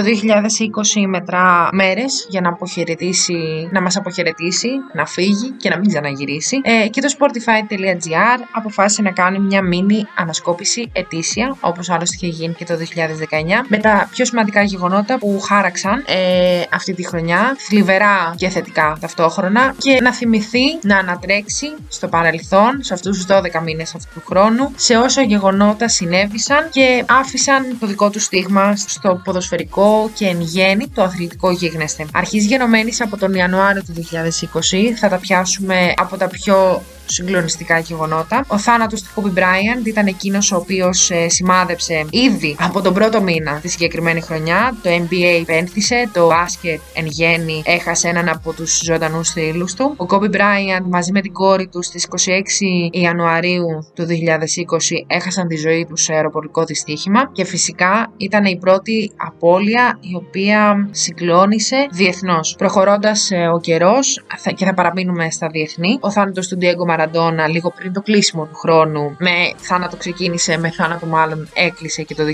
Το 2020 μετρά μέρες για να αποχαιρετήσει, να μας αποχαιρετήσει, να φύγει και να μην ξαναγυρίσει. Ε, και το Sportify.gr αποφάσισε να κάνει μια μίνι ανασκόπηση ετήσια, όπως άλλωστε είχε γίνει και το 2019, με τα πιο σημαντικά γεγονότα που χάραξαν ε, αυτή τη χρονιά, θλιβερά και θετικά ταυτόχρονα, και να θυμηθεί να ανατρέξει στο παρελθόν, σε αυτούς τους 12 μήνες αυτού του χρόνου, σε όσα γεγονότα συνέβησαν και άφησαν το δικό του στίγμα στο ποδοσφαιρικό και εν γέννη το αθλητικό γίγνεσθε. Αρχής γενομένης από τον Ιανουάριο του 2020 θα τα πιάσουμε από τα πιο συγκλονιστικά γεγονότα. Ο θάνατος του Kobe Bryant ήταν εκείνος ο οποίος ε, σημάδεψε ήδη από τον πρώτο μήνα τη συγκεκριμένη χρονιά. Το NBA πένθησε, το μπάσκετ εν γέννη έχασε έναν από τους ζωντανούς θρύλου του. Ο Kobe Bryant μαζί με την κόρη του στις 26 Ιανουαρίου του 2020 έχασαν τη ζωή τους σε αεροπορικό δυστύχημα και φυσικά ήταν η πρώτη απώλεια η οποία συγκλώνησε διεθνώς. Προχωρώντας ε, ο καιρός και θα παραμείνουμε στα διεθνή, ο θάνατος του Diego Μαραντόνα λίγο πριν το κλείσιμο του χρόνου. Με θάνατο ξεκίνησε, με θάνατο μάλλον έκλεισε και το 2020.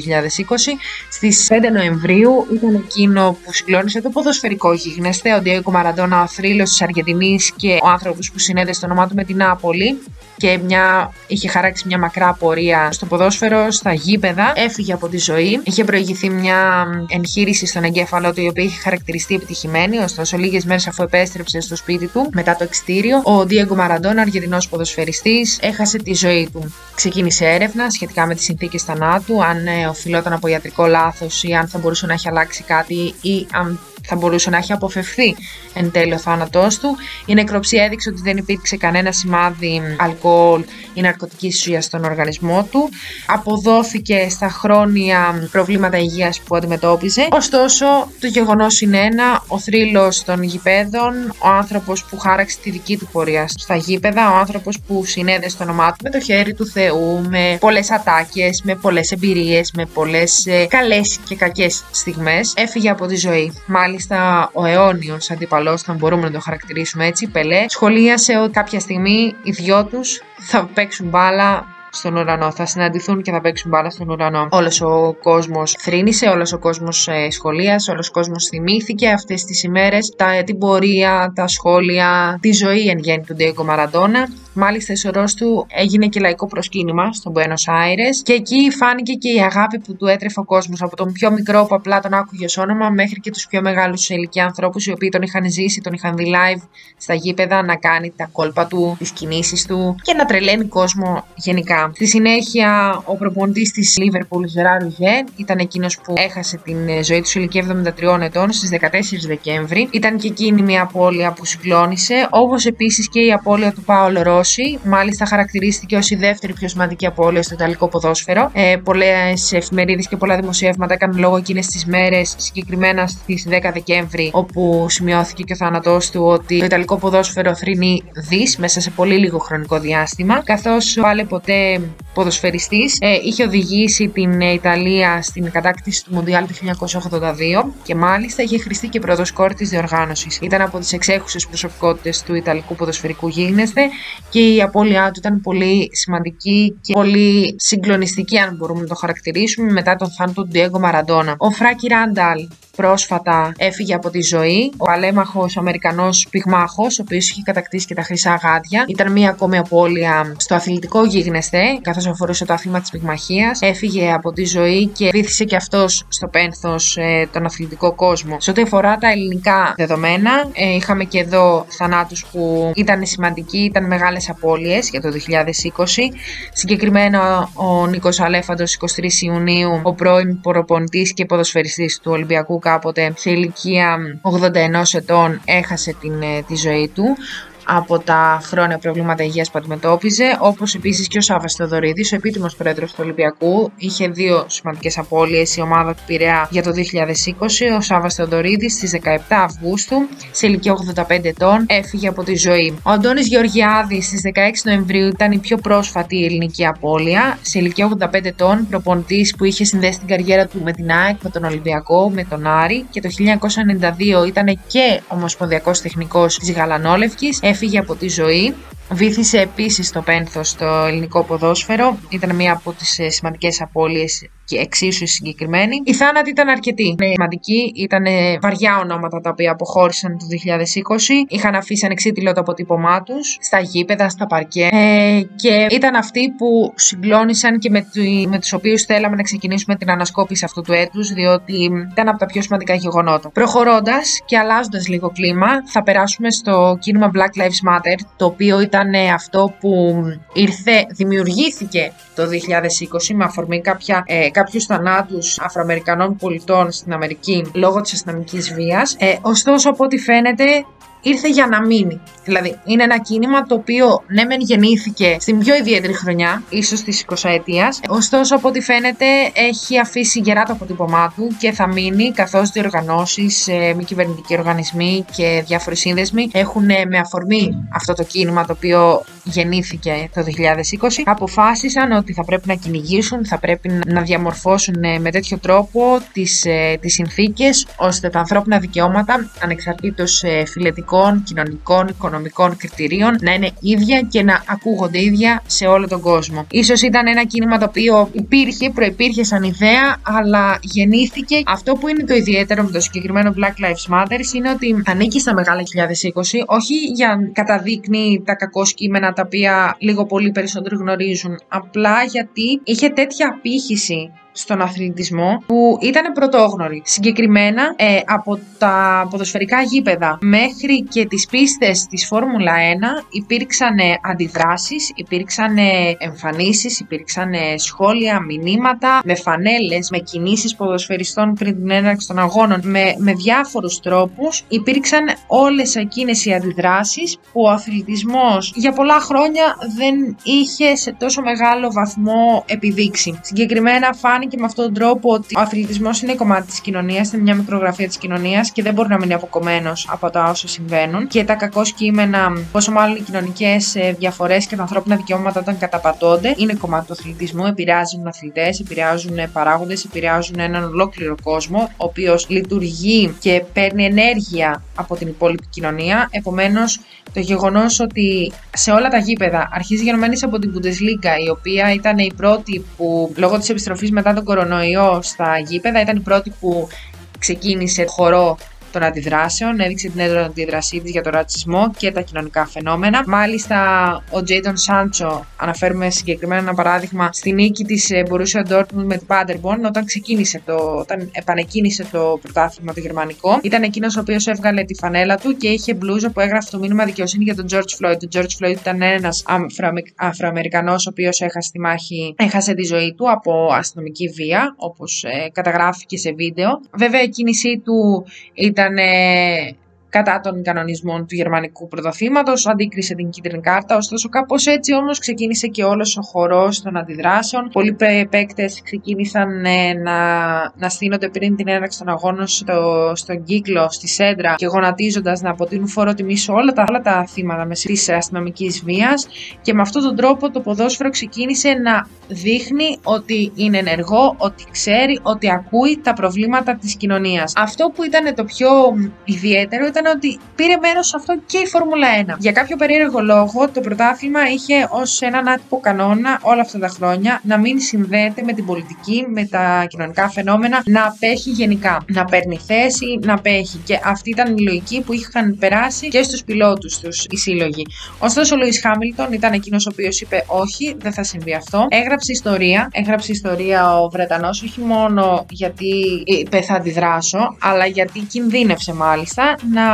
Στις 5 Νοεμβρίου ήταν εκείνο που συγκλώνησε το ποδοσφαιρικό γίγνεσθε. Ο Ντιέγκο Μαραντόνα, ο θρύλος της Αργεντινής και ο άνθρωπος που συνέδεσε το όνομά του με την Νάπολη και μια, είχε χαράξει μια μακρά πορεία στο ποδόσφαιρο, στα γήπεδα. Έφυγε από τη ζωή. Είχε προηγηθεί μια εγχείρηση στον εγκέφαλό του, η οποία είχε χαρακτηριστεί επιτυχημένη. Ωστόσο, λίγες μέρες αφού επέστρεψε στο σπίτι του μετά το εξτήριο, ο Ντίεγκο Μαραντόνα, Αργεντινός ποδοσφαιριστής, έχασε τη ζωή του. Ξεκίνησε έρευνα σχετικά με τις συνθήκες θανάτου, αν ε, οφειλόταν από ιατρικό λάθος ή αν θα μπορούσε να έχει αλλάξει κάτι ή αν θα μπορούσε να έχει αποφευθεί εν τέλει ο θάνατός του. Η νεκροψία έδειξε ότι δεν υπήρξε κανένα σημάδι αλκοόλ ή ναρκωτικής ουσίας στον οργανισμό του. Αποδόθηκε στα χρόνια προβλήματα υγείας που αντιμετώπιζε. Ωστόσο, το γεγονός είναι ένα, ο θρύλος των γηπέδων, ο άνθρωπος που χάραξε τη δική του πορεία στα γήπεδα, ο άνθρωπος που συνέδεσε το όνομά του με το χέρι του Θεού, με πολλές ατάκες, με πολλές εμπειρίες, με πολλές ε, καλές και κακές στιγμές, έφυγε από τη ζωή. Μάλιστα, μάλιστα ο αιώνιος αντίπαλό, αν μπορούμε να το χαρακτηρίσουμε έτσι, Πελέ, σχολίασε ότι κάποια στιγμή οι δυο τους θα παίξουν μπάλα στον ουρανό. Θα συναντηθούν και θα παίξουν μπάλα στον ουρανό. Όλος ο κόσμος θρύνησε, όλος ο κόσμος ε, σχολίασε, όλος ο κόσμος θυμήθηκε αυτές τις ημέρες την πορεία, τα σχόλια, τη ζωή εν γέννη του Ντέγκο Μαραντόνα. Μάλιστα, ισορρό του έγινε και λαϊκό προσκύνημα στον Buenos Aires και εκεί φάνηκε και η αγάπη που του έτρεφε ο κόσμος από τον πιο μικρό που απλά τον άκουγε ως όνομα μέχρι και τους πιο μεγάλους σε ηλικία ανθρώπους οι οποίοι τον είχαν ζήσει, τον είχαν δει live στα γήπεδα να κάνει τα κόλπα του, τις κινήσεις του και να τρελαίνει κόσμο γενικά. Στη συνέχεια, ο προπονητής της Liverpool, Ζεράρου Γεν, ήταν εκείνος που έχασε την ζωή του σε ηλικία 73 ετών στις 14 Δεκέμβρη. Ήταν και εκείνη μια απώλεια που συγκλώνησε, όπως επίσης και η απώλεια του Πάολο Ρώση. Μάλιστα, χαρακτηρίστηκε ως η δεύτερη πιο σημαντική απώλεια στο Ιταλικό ποδόσφαιρο. Ε, Πολλές εφημερίδες και πολλά δημοσιεύματα έκαναν λόγο εκείνες τις μέρες, συγκεκριμένα στις 10 Δεκέμβρη, όπου σημειώθηκε και ο θάνατός του ότι το Ιταλικό ποδόσφαιρο θρυνεί δις μέσα σε πολύ λίγο χρονικό διάστημα, καθώς πάλι ποτέ ποδοσφαιριστής ε, είχε οδηγήσει την Ιταλία στην κατάκτηση του Μοντιάλ του 1982 και μάλιστα είχε χρηστεί και πρωτοσκόρη της διοργάνωσης. Ήταν από τις εξέχουσες προσωπικότητες του Ιταλικού ποδοσφαιρικού γίγνεσθε και η απώλειά του ήταν πολύ σημαντική και πολύ συγκλονιστική αν μπορούμε να το χαρακτηρίσουμε μετά τον θάνατο του Diego Μαραντόνα. Ο Φράκη Ράνταλ πρόσφατα έφυγε από τη ζωή. Ο παλέμαχος Αμερικανός πυγμάχος, ο οποίος είχε κατακτήσει και τα χρυσά γάντια, ήταν μία ακόμη απώλεια στο αθλητικό γίγνεσθε, καθώς αφορούσε το άθλημα της πυγμαχίας. Έφυγε από τη ζωή και βήθησε και αυτός στο πένθος ε, τον αθλητικό κόσμο. Σε ό,τι αφορά τα ελληνικά δεδομένα, ε, είχαμε και εδώ θανάτους που ήταν σημαντικοί, ήταν μεγάλες απώλειες για το 2020. Συγκεκριμένα ο Νίκος Αλέφαντος 23 Ιουνίου, ο πρώην προπονητή και ποδοσφαιριστής του Ολυμπιακού κάποτε σε ηλικία 81 ετών έχασε την, ε, τη ζωή του από τα χρόνια προβλήματα υγείας που αντιμετώπιζε, όπως επίσης και ο Σάβα Θεοδωρίδης, ο επίτιμος πρόεδρος του Ολυμπιακού. Είχε δύο σημαντικές απώλειες η ομάδα του Πειραιά για το 2020. Ο Σάβα Θεοδωρίδης στις 17 Αυγούστου, σε ηλικία 85 ετών, έφυγε από τη ζωή. Ο Αντώνης Γεωργιάδης στις 16 Νοεμβρίου ήταν η πιο πρόσφατη ελληνική απώλεια. Σε ηλικία 85 ετών, προπονητής που είχε συνδέσει την καριέρα του με την ΑΕΚ, με τον Ολυμπιακό, με τον Άρη και το 1992 ήταν και ομοσπονδιακός τεχνικός της Γαλανόλευκης έφυγε από τη ζωή. Βήθησε επίσης το πένθος στο ελληνικό ποδόσφαιρο. Ήταν μία από τις ε, σημαντικές απώλειες και εξίσου συγκεκριμένοι. Οι θάνατοι ήταν αρκετοί. Είναι σημαντικοί, ήταν βαριά ονόματα τα οποία αποχώρησαν το 2020. Είχαν αφήσει ανεξίτηλο το αποτύπωμά τους στα γήπεδα, στα παρκέ. Ε, και ήταν αυτοί που συγκλώνησαν και με, με τους οποίους θέλαμε να ξεκινήσουμε την ανασκόπηση αυτού του έτους, διότι ήταν από τα πιο σημαντικά γεγονότα. Προχωρώντας και αλλάζοντας λίγο κλίμα, θα περάσουμε στο κίνημα Black Lives Matter, το οποίο ήταν αυτό που ήρθε, δημιουργήθηκε το 2020 με αφορμή κάποια, ε, κάποιους θανάτους Αφροαμερικανών πολιτών στην Αμερική λόγω της αστυνομικής βίας. Ε, ωστόσο, από ό,τι φαίνεται, ήρθε για να μείνει. Δηλαδή, είναι ένα κίνημα το οποίο ναι, μεν γεννήθηκε στην πιο ιδιαίτερη χρονιά, ίσως της 20 ετία. Ωστόσο, από ό,τι φαίνεται, έχει αφήσει γερά το αποτύπωμά του και θα μείνει καθώς διοργανώσεις, ε, μη κυβερνητικοί οργανισμοί και διάφοροι σύνδεσμοι έχουν ε, με αφορμή αυτό το κίνημα το οποίο γεννήθηκε το 2020, αποφάσισαν ότι θα πρέπει να κυνηγήσουν, θα πρέπει να διαμορφώσουν ε, με τέτοιο τρόπο τις, ε, τις συνθήκες ώστε τα ανθρώπινα δικαιώματα ανεξαρτήτως ε, φιλετικών, κοινωνικών, οικονομικών κριτηρίων να είναι ίδια και να ακούγονται ίδια σε όλο τον κόσμο. Ίσως ήταν ένα κίνημα το οποίο υπήρχε, προϋπήρχε σαν ιδέα, αλλά γεννήθηκε. Αυτό που είναι το ιδιαίτερο με το συγκεκριμένο Black Lives Matter είναι ότι ανήκει στα μεγάλα 2020, όχι για καταδείκνει τα κακό κείμενα τα οποία λίγο πολύ περισσότερο γνωρίζουν. Απλά γιατί είχε τέτοια απήχηση στον αθλητισμό που ήταν πρωτόγνωροι. Συγκεκριμένα ε, από τα ποδοσφαιρικά γήπεδα μέχρι και τις πίστες της Φόρμουλα 1 υπήρξαν αντιδράσεις, υπήρξαν εμφανίσεις, υπήρξαν σχόλια, μηνύματα με φανέλες, με κινήσεις ποδοσφαιριστών πριν την έναρξη των αγώνων, με, με διάφορους τρόπους υπήρξαν όλες εκείνες οι αντιδράσεις που ο αθλητισμός για πολλά χρόνια δεν είχε σε τόσο μεγάλο βαθμό επιδείξει. Συγκεκριμένα φάνηκε και με αυτόν τον τρόπο ότι ο αθλητισμός είναι κομμάτι της κοινωνίας, είναι μια μικρογραφία της κοινωνίας και δεν μπορεί να μείνει αποκομμένος από τα όσα συμβαίνουν. Και τα κακό κείμενα, πόσο μάλλον οι κοινωνικές ε, διαφορές και τα ανθρώπινα δικαιώματα όταν καταπατώνται, είναι κομμάτι του αθλητισμού, επηρεάζουν αθλητές, επηρεάζουν παράγοντες, επηρεάζουν έναν ολόκληρο κόσμο, ο οποίος λειτουργεί και παίρνει ενέργεια από την υπόλοιπη κοινωνία. Επομένως, το γεγονός ότι σε όλα τα γήπεδα αρχίζει γενομένης από την Bundesliga, η οποία ήταν η πρώτη που λόγω της επιστροφής μετά τον κορονοϊό στα γήπεδα ήταν η πρώτη που ξεκίνησε χορό των αντιδράσεων, έδειξε την έντονη αντίδρασή της για τον ρατσισμό και τα κοινωνικά φαινόμενα. Μάλιστα, ο Τζέιτον Σάντσο, αναφέρουμε συγκεκριμένα ένα παράδειγμα, στη νίκη της Borussia Dortmund με την Paderborn, όταν ξεκίνησε το, όταν επανεκκίνησε το πρωτάθλημα το γερμανικό, ήταν εκείνος ο οποίος έβγαλε τη φανέλα του και είχε μπλούζα που έγραφε το μήνυμα δικαιοσύνη για τον George Floyd. Ο George Floyd ήταν ένας Αφροαμερικανός, ο οποίος έχασε τη μάχη, έχασε τη ζωή του από αστυνομική βία, όπως ε, καταγράφηκε σε βίντεο. Βέβαια, η κίνησή του ήταν ήταν κατά των κανονισμών του γερμανικού πρωταθλήματος, αντίκρισε την κίτρινη κάρτα. Ωστόσο, κάπως έτσι όμως ξεκίνησε και όλος ο χορός των αντιδράσεων. Πολλοί παίκτες ξεκίνησαν ε, να, να στείνονται πριν την έναρξη των αγώνων στο, στον κύκλο, στη σέντρα και γονατίζοντας να αποτείνουν φόρο τιμής σε όλα τα, όλα τα θύματα της αστυνομικής βίας. Και με αυτόν τον τρόπο το ποδόσφαιρο ξεκίνησε να δείχνει ότι είναι ενεργό, ότι ξέρει, ότι ακούει τα προβλήματα της κοινωνίας. Αυτό που ήταν το πιο ιδιαίτερο ήταν ότι πήρε μέρος σε αυτό και η Φόρμουλα 1. Για κάποιο περίεργο λόγο, το πρωτάθλημα είχε ως έναν άτυπο κανόνα όλα αυτά τα χρόνια να μην συνδέεται με την πολιτική, με τα κοινωνικά φαινόμενα, να απέχει γενικά. Να παίρνει θέση, να απέχει. Και αυτή ήταν η λογική που είχαν περάσει και στους πιλότους τους οι σύλλογοι. Ωστόσο, ο Λουίς Χάμιλτον ήταν εκείνος ο οποίος είπε: Όχι, δεν θα συμβεί αυτό. Έγραψε ιστορία. Έγραψε ιστορία ο Βρετανός, όχι μόνο γιατί είπε θα αντιδράσω, αλλά γιατί κινδύνευσε μάλιστα να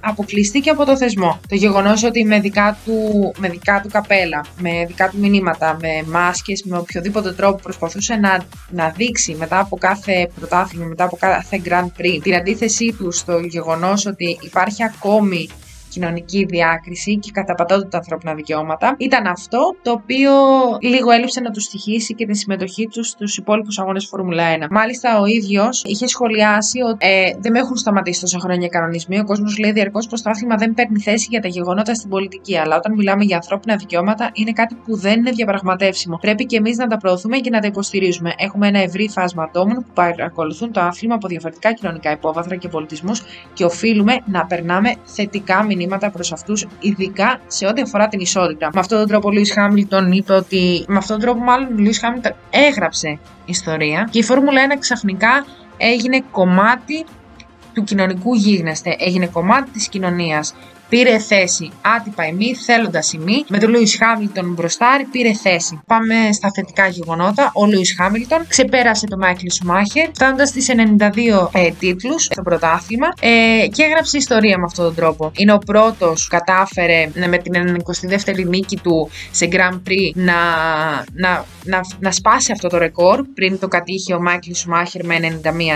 αποκλειστεί και από το θεσμό. Το γεγονός ότι με δικά, του, με δικά του καπέλα, με δικά του μηνύματα, με μάσκες, με οποιοδήποτε τρόπο προσπαθούσε να, να δείξει μετά από κάθε πρωτάθλημα, μετά από κάθε Grand Prix την αντίθεσή του στο γεγονός ότι υπάρχει ακόμη κοινωνική διάκριση και καταπατώντας τα ανθρώπινα δικαιώματα, ήταν αυτό το οποίο λίγο έλειψε να τους στοιχήσει και τη συμμετοχή τους στους υπόλοιπους αγώνες Φόρμουλα 1. Μάλιστα, ο ίδιος είχε σχολιάσει ότι ε, δεν με έχουν σταματήσει τόσα χρόνια οι κανονισμοί. Ο κόσμος λέει διαρκώς πως το άθλημα δεν παίρνει θέση για τα γεγονότα στην πολιτική. Αλλά όταν μιλάμε για ανθρώπινα δικαιώματα, είναι κάτι που δεν είναι διαπραγματεύσιμο. Πρέπει και εμείς να τα προωθούμε και να τα υποστηρίζουμε. Έχουμε ένα ευρύ φάσμα ατόμων που παρακολουθούν το άθλημα από διαφορετικά κοινωνικά υπόβαθρα και πολιτισμούς και οφείλουμε να περνάμε θετικά μηνύματα μηνύματα προς αυτούς, ειδικά σε ό,τι αφορά την ισότητα. Με αυτόν τον τρόπο ο Λουί Χάμιλτον είπε ότι. Με αυτόν τον τρόπο, μάλλον ο Λουί Χάμιλτον έγραψε ιστορία και η Φόρμουλα 1 ξαφνικά έγινε κομμάτι του κοινωνικού γίγνεσθαι, έγινε κομμάτι της κοινωνίας πήρε θέση άτυπα ή μη, θέλοντας ή μη. Με τον Λούι Χάμιλτον μπροστάρι πήρε θέση. Πάμε στα θετικά γεγονότα. Ο Λούι Χάμιλτον ξεπέρασε τον Μάικλ Σουμάχερ, φτάνοντας στις 92 ε, τίτλους στο πρωτάθλημα ε, και έγραψε ιστορία με αυτόν τον τρόπο. Είναι ο πρώτος που κατάφερε ναι, με την 92η νίκη του σε Grand Prix να, να, να, να σπάσει αυτό το ρεκόρ. Πριν το κατήχε ο Μάικλ Σουμάχερ με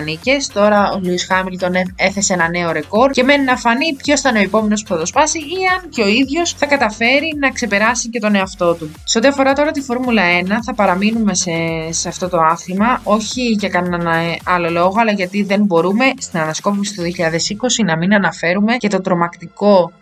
91 νίκες. Τώρα ο Λούι Χάμιλτον έθεσε ένα νέο ρεκόρ και μένει να φανεί ποιος ήταν ο επόμενος που το σπάσει ή αν και ο ίδιος θα καταφέρει να ξεπεράσει και τον εαυτό του. Σε ό,τι αφορά τώρα τη Φόρμουλα 1, θα παραμείνουμε σε, σε αυτό το άθλημα, όχι για κανέναν άλλο λόγο, αλλά γιατί δεν μπορούμε στην ανασκόπηση του 2020 να μην αναφέρουμε και το τρομακτικό,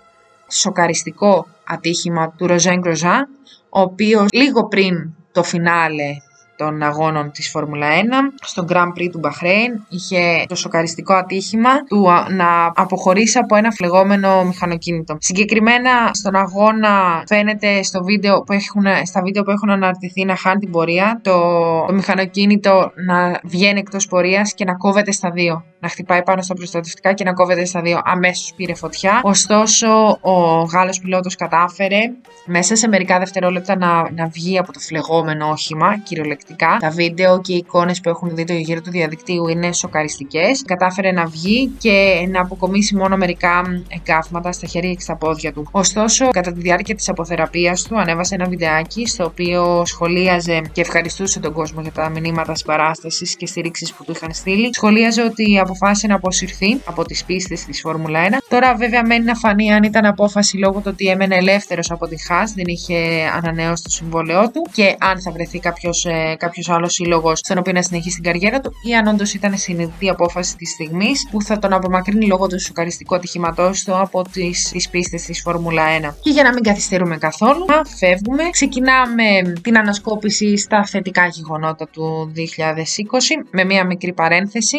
σοκαριστικό ατύχημα του Ροζέν Γκροζά, ο οποίος λίγο πριν το φινάλε των αγώνων της Φόρμουλα 1. Στο Grand Prix του Μπαχρέιν είχε το σοκαριστικό ατύχημα του να αποχωρήσει από ένα φλεγόμενο μηχανοκίνητο. Συγκεκριμένα στον αγώνα φαίνεται στο βίντεο που έχουν, στα βίντεο που έχουν αναρτηθεί να χάνει την πορεία το, το μηχανοκίνητο να βγαίνει εκτός πορείας και να κόβεται στα δύο να χτυπάει πάνω στα προστατευτικά και να κόβεται στα δύο. Αμέσως πήρε φωτιά. Ωστόσο, ο Γάλλος πιλότος κατάφερε μέσα σε μερικά δευτερόλεπτα να, να βγει από το φλεγόμενο όχημα, κυριολεκτικά. Τα βίντεο και οι εικόνες που έχουν δει το γύρω του διαδικτύου είναι σοκαριστικές. Κατάφερε να βγει και να αποκομίσει μόνο μερικά εγκάφματα στα χέρια και στα πόδια του. Ωστόσο, κατά τη διάρκεια της αποθεραπείας του, ανέβασε ένα βιντεάκι στο οποίο σχολίαζε και ευχαριστούσε τον κόσμο για τα μηνύματα συμπαράστασης και στήριξης που του είχαν στείλει. Σχολίαζε ότι αποφάσισε να αποσυρθεί από τις πίστες της Φόρμουλα 1. Τώρα, βέβαια, μένει να φανεί αν ήταν απόφαση λόγω του ότι έμενε ελεύθερος από τη Χάς, δεν είχε ανανεώσει το συμβόλαιό του και αν θα βρεθεί κάποιος κάποιος άλλος σύλλογος στον οποίο να συνεχίσει την καριέρα του ή αν όντως ήταν συνειδητή απόφασης της στιγμής που θα τον απομακρύνει λόγω του σοκαριστικού ατυχήματός του από τις πίστες της Φόρμουλα 1. Και για να μην καθυστερούμε καθόλου, φεύγουμε. Ξεκινάμε την ανασκόπηση στα θετικά γεγονότα του 2020 με μία μικρή παρένθεση.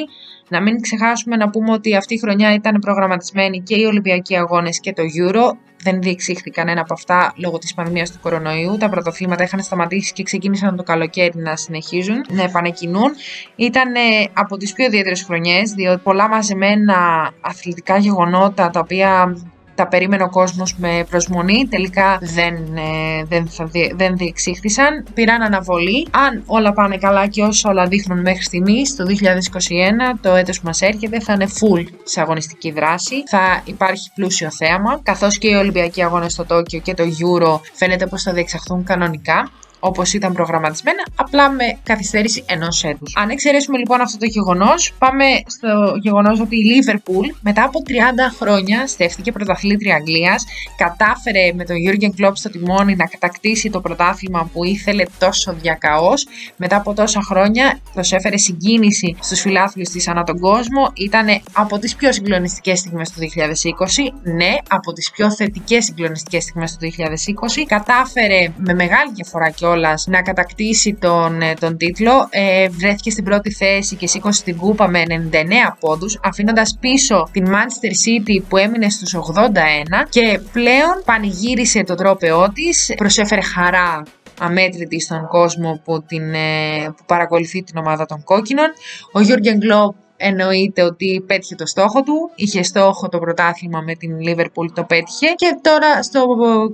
Να μην ξεχάσουμε να πούμε ότι αυτή η χρονιά ήταν προγραμματισμένη και οι Ολυμπιακοί Αγώνες και το Euro. Δεν διεξήχθηκαν ένα από αυτά λόγω της πανδημίας του κορονοϊού. Τα πρωτοθλήματα είχαν σταματήσει και ξεκίνησαν το καλοκαίρι να συνεχίζουν, να επανεκκινούν. Ήταν από τις πιο ιδιαίτερες χρονιές, διότι πολλά μαζεμένα αθλητικά γεγονότα τα οποία τα περίμενε ο κόσμος με προσμονή. Τελικά δεν, ε, δεν, θα δεν διεξήχθησαν. Πήραν αναβολή. Αν όλα πάνε καλά και όσο όλα δείχνουν μέχρι στιγμής, το 2021, το έτος που μας έρχεται, θα είναι full σε αγωνιστική δράση. Θα υπάρχει πλούσιο θέαμα. Καθώς και οι Ολυμπιακοί Αγώνες στο Τόκιο και το Euro φαίνεται πως θα διεξαχθούν κανονικά όπως ήταν προγραμματισμένα, απλά με καθυστέρηση ενός έτους. Αν εξαιρέσουμε λοιπόν αυτό το γεγονός, πάμε στο γεγονός ότι η Liverpool μετά από 30 χρόνια στέφθηκε πρωταθλήτρια Αγγλίας, κατάφερε με τον Jurgen Klopp στο τιμόνι να κατακτήσει το πρωτάθλημα που ήθελε τόσο διακαώς. Μετά από τόσα χρόνια προσέφερε συγκίνηση στους φιλάθλους της ανά τον κόσμο. Ήταν από τις πιο συγκλονιστικές στιγμές του 2020. Ναι, από τις πιο θετικές συγκλονιστικές στιγμές του 2020. Κατάφερε με μεγάλη διαφορά και να κατακτήσει τον, ε, τον τίτλο. Ε, βρέθηκε στην πρώτη θέση και σήκωσε την κούπα με 99 πόντους, αφήνοντας πίσω την Manchester City που έμεινε στους 81 και πλέον πανηγύρισε το τρόπεό της, προσέφερε χαρά αμέτρητη στον κόσμο που, την, ε, που παρακολουθεί την ομάδα των κόκκινων. Ο Jurgen Klopp εννοείται ότι πέτυχε το στόχο του. Είχε στόχο το πρωτάθλημα με την Liverpool, το πέτυχε. Και τώρα στο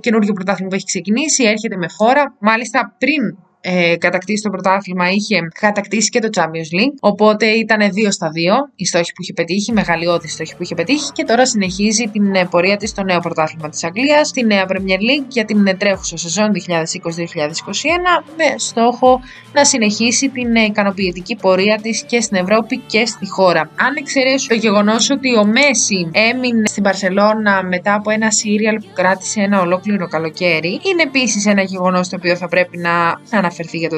καινούργιο πρωτάθλημα που έχει ξεκινήσει έρχεται με φόρα. Μάλιστα πριν ε, κατακτήσει το πρωτάθλημα, είχε κατακτήσει και το Champions League. Οπότε ήταν 2 στα 2 οι στόχοι που είχε πετύχει, μεγαλειώδη στόχοι που είχε πετύχει και τώρα συνεχίζει την ε, πορεία της στο νέο πρωτάθλημα της Αγγλίας, στη νέα Premier League για την ε, τρέχουσα σεζόν 2020-2021 με στόχο να συνεχίσει την ε, ικανοποιητική πορεία της και στην Ευρώπη και στη χώρα. Αν εξαιρέσω το γεγονός ότι ο Μέση έμεινε στην Παρσελώνα μετά από ένα σύριαλ που κράτησε ένα ολόκληρο καλοκαίρι, είναι επίσης ένα γεγονός το οποίο θα πρέπει να αναφερθεί για το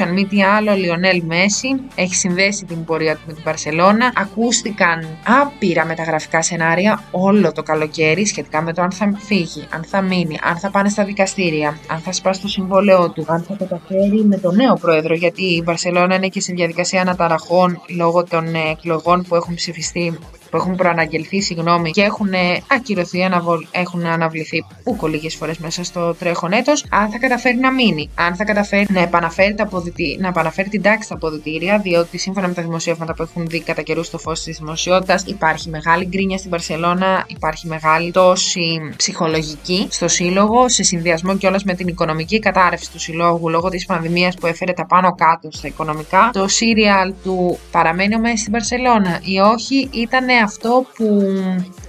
2020. Αν μη τι άλλο, ο Λιονέλ Μέση έχει συνδέσει την πορεία του με την Παρσελώνα. Ακούστηκαν άπειρα μεταγραφικά σενάρια όλο το καλοκαίρι σχετικά με το αν θα φύγει, αν θα μείνει, αν θα πάνε στα δικαστήρια, αν θα σπάσει το συμβόλαιό του, αν θα καταφέρει με τον νέο πρόεδρο. Γιατί η Παρσελώνα είναι και σε διαδικασία αναταραχών λόγω των εκλογών που έχουν ψηφιστεί που έχουν προαναγγελθεί συγγνώμη, και έχουν ακυρωθεί, έχουν αναβληθεί ούκο λίγες φορές μέσα στο τρέχον έτος, αν θα καταφέρει να μείνει. Αν θα καταφέρει να επαναφέρει, τα να επαναφέρει την τάξη στα αποδητήρια, διότι σύμφωνα με τα δημοσιεύματα που έχουν δει κατά καιρούς στο φως της δημοσιότητας, υπάρχει μεγάλη γκρίνια στην Παρσελώνα, υπάρχει μεγάλη τόση ψυχολογική στο σύλλογο, σε συνδυασμό κιόλας με την οικονομική κατάρρευση του συλλόγου λόγω της πανδημίας που έφερε τα πάνω κάτω στα οικονομικά. Το σύριαλ του παραμένει ο στην Παρσελώνα ή όχι ήταν αυτό που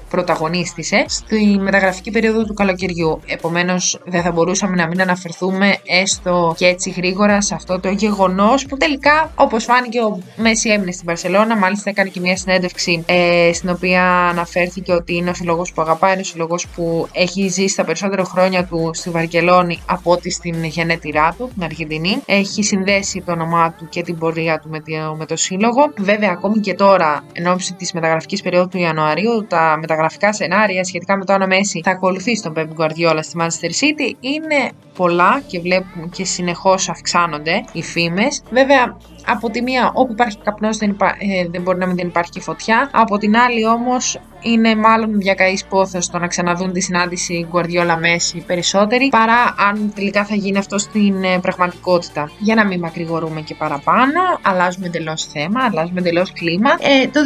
πρωταγωνίστησε στη μεταγραφική περίοδο του καλοκαιριού. Επομένως, δεν θα μπορούσαμε να μην αναφερθούμε έστω και έτσι γρήγορα σε αυτό το γεγονός που τελικά, όπως φάνηκε, ο Μέση έμεινε στην Παρσελώνα. Μάλιστα, έκανε και μια συνέντευξη ε, στην οποία αναφέρθηκε ότι είναι ο συλλογό που αγαπάει, είναι ο συλλογό που έχει ζήσει τα περισσότερα χρόνια του στη Βαρκελόνη από ότι στην γενέτειρά του, την Αργεντινή. Έχει συνδέσει το όνομά του και την πορεία του με, με το σύλλογο. Βέβαια, ακόμη και τώρα, εν ώψη της μεταγραφικής περίοδου του Ιανουαρίου, τα γραφικά σενάρια σχετικά με το αν ο Μέση θα ακολουθήσει τον Pep Guardiola στη Manchester City είναι πολλά και βλέπουμε και συνεχώς αυξάνονται οι φήμες. Βέβαια από τη μία όπου υπάρχει καπνός δεν, ε, δεν μπορεί να μην δεν υπάρχει και φωτιά. Από την άλλη όμως είναι μάλλον διακαής πόθος το να ξαναδούν τη συνάντηση Guardiola Μέση περισσότερη παρά αν τελικά θα γίνει αυτό στην ε, πραγματικότητα. Για να μην μακρηγορούμε και παραπάνω, αλλάζουμε εντελώς θέμα, αλλάζουμε εντελώς κλίμα. Ε, το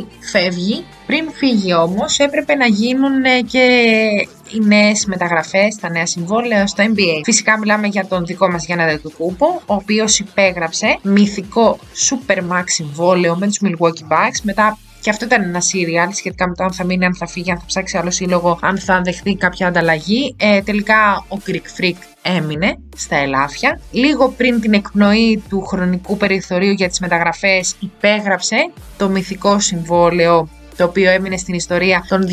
2020 φεύγει. Πριν φύγει όμως έπρεπε να γίνουν ε, και οι νέες μεταγραφές, τα νέα συμβόλαια στο NBA. Φυσικά μιλάμε για τον δικό μας Γιάννα Κουπο, ο οποίος υπέγραψε μυθικό Supermax συμβόλαιο με τους Milwaukee Bucks μετά και αυτό ήταν ένα σύριαλ σχετικά με το αν θα μείνει, αν θα φύγει, αν θα ψάξει άλλο σύλλογο, αν θα δεχτεί κάποια ανταλλαγή. Ε, τελικά ο Greek Freak έμεινε στα ελάφια. Λίγο πριν την εκπνοή του χρονικού περιθωρίου για τις μεταγραφές υπέγραψε το μυθικό συμβόλαιο το οποίο έμεινε στην ιστορία των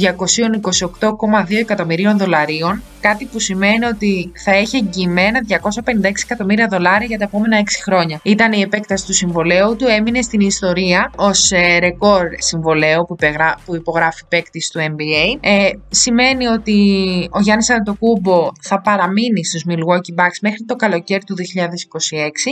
228,2 εκατομμυρίων δολαρίων, κάτι που σημαίνει ότι θα έχει εγγυημένα 256 εκατομμύρια δολάρια για τα επόμενα 6 χρόνια. Ήταν η επέκταση του συμβολέου του, έμεινε στην ιστορία ως ε, ρεκόρ συμβολέου που, που υπογράφει παίκτης του NBA. Ε, σημαίνει ότι ο Γιάννης Αντοκούμπο θα παραμείνει στους Milwaukee Bucks μέχρι το καλοκαίρι του 2026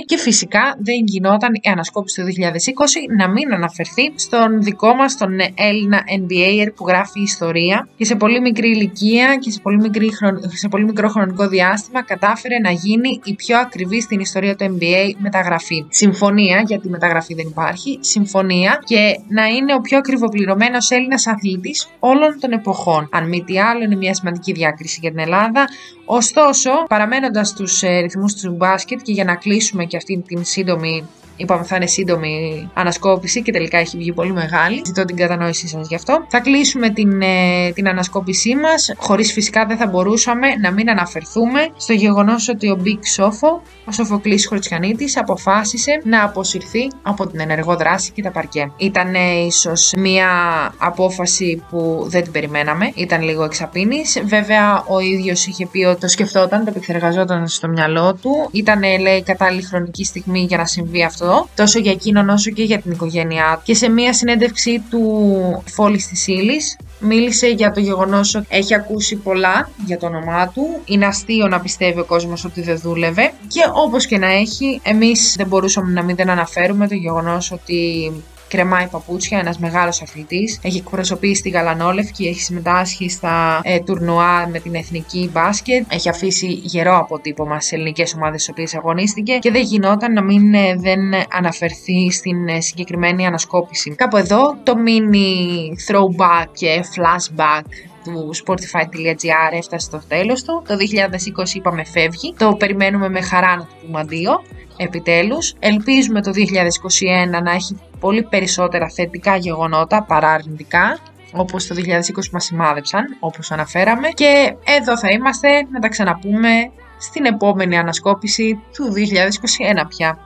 και φυσικά δεν γινόταν η ανασκόπηση του 2020 να μην αναφερθεί στον δικό μας τον Έλληνα Έλληνα NBA που γράφει ιστορία και σε πολύ μικρή ηλικία και σε πολύ, μικρή σε πολύ μικρό χρονικό διάστημα κατάφερε να γίνει η πιο ακριβή στην ιστορία του NBA μεταγραφή. Συμφωνία, γιατί μεταγραφή δεν υπάρχει, συμφωνία και να είναι ο πιο ακριβοπληρωμένος Έλληνας αθλητής όλων των εποχών. Αν μη τι άλλο, είναι μια σημαντική διάκριση για την Ελλάδα. Ωστόσο, παραμένοντας στους ε, ρυθμούς του μπάσκετ και για να κλείσουμε και αυτή την σύντομη Είπαμε θα είναι σύντομη ανασκόπηση και τελικά έχει βγει πολύ μεγάλη. Ζητώ την κατανόησή σας γι' αυτό. Θα κλείσουμε την, ε, την ανασκόπησή μας, χωρίς φυσικά δεν θα μπορούσαμε να μην αναφερθούμε στο γεγονός ότι ο Big Σόφο, ο Σοφοκλής Χρουτσιανίτη, αποφάσισε να αποσυρθεί από την ενεργό δράση και τα παρκέ. Ήταν ίσως μια απόφαση που δεν την περιμέναμε, ήταν λίγο εξαπίνης. Βέβαια, ο ίδιος είχε πει ότι το σκεφτόταν, το επεξεργαζόταν στο μυαλό του. Ήταν, λέει, κατάλληλη χρονική στιγμή για να συμβεί αυτό τόσο για εκείνον όσο και για την οικογένειά του. Και σε μία συνέντευξή του Φόλης τη ύλη, μίλησε για το γεγονός ότι έχει ακούσει πολλά για το όνομά του. Είναι αστείο να πιστεύει ο κόσμος ότι δεν δούλευε. Και όπως και να έχει, εμείς δεν μπορούσαμε να μην δεν αναφέρουμε το γεγονός ότι κρεμάει παπούτσια, ένας μεγάλος αθλητής. Έχει εκπροσωπήσει τη Γαλανόλευκη, έχει συμμετάσχει στα ε, τουρνουά με την εθνική μπάσκετ. Έχει αφήσει γερό αποτύπωμα σε ελληνικές ομάδες στις οποίες αγωνίστηκε και δεν γινόταν να μην ε, δεν αναφερθεί στην ε, συγκεκριμένη ανασκόπηση. Κάπου εδώ το mini throwback και flashback του sportify.gr έφτασε στο τέλος του. Το 2020 είπαμε φεύγει. Το περιμένουμε με χαρά να το πούμε αντίο επιτέλους. Ελπίζουμε το 2021 να έχει πολύ περισσότερα θετικά γεγονότα παρά αρνητικά όπως το 2020 μας σημάδεψαν, όπως αναφέραμε. Και εδώ θα είμαστε να τα ξαναπούμε στην επόμενη ανασκόπηση του 2021 πια.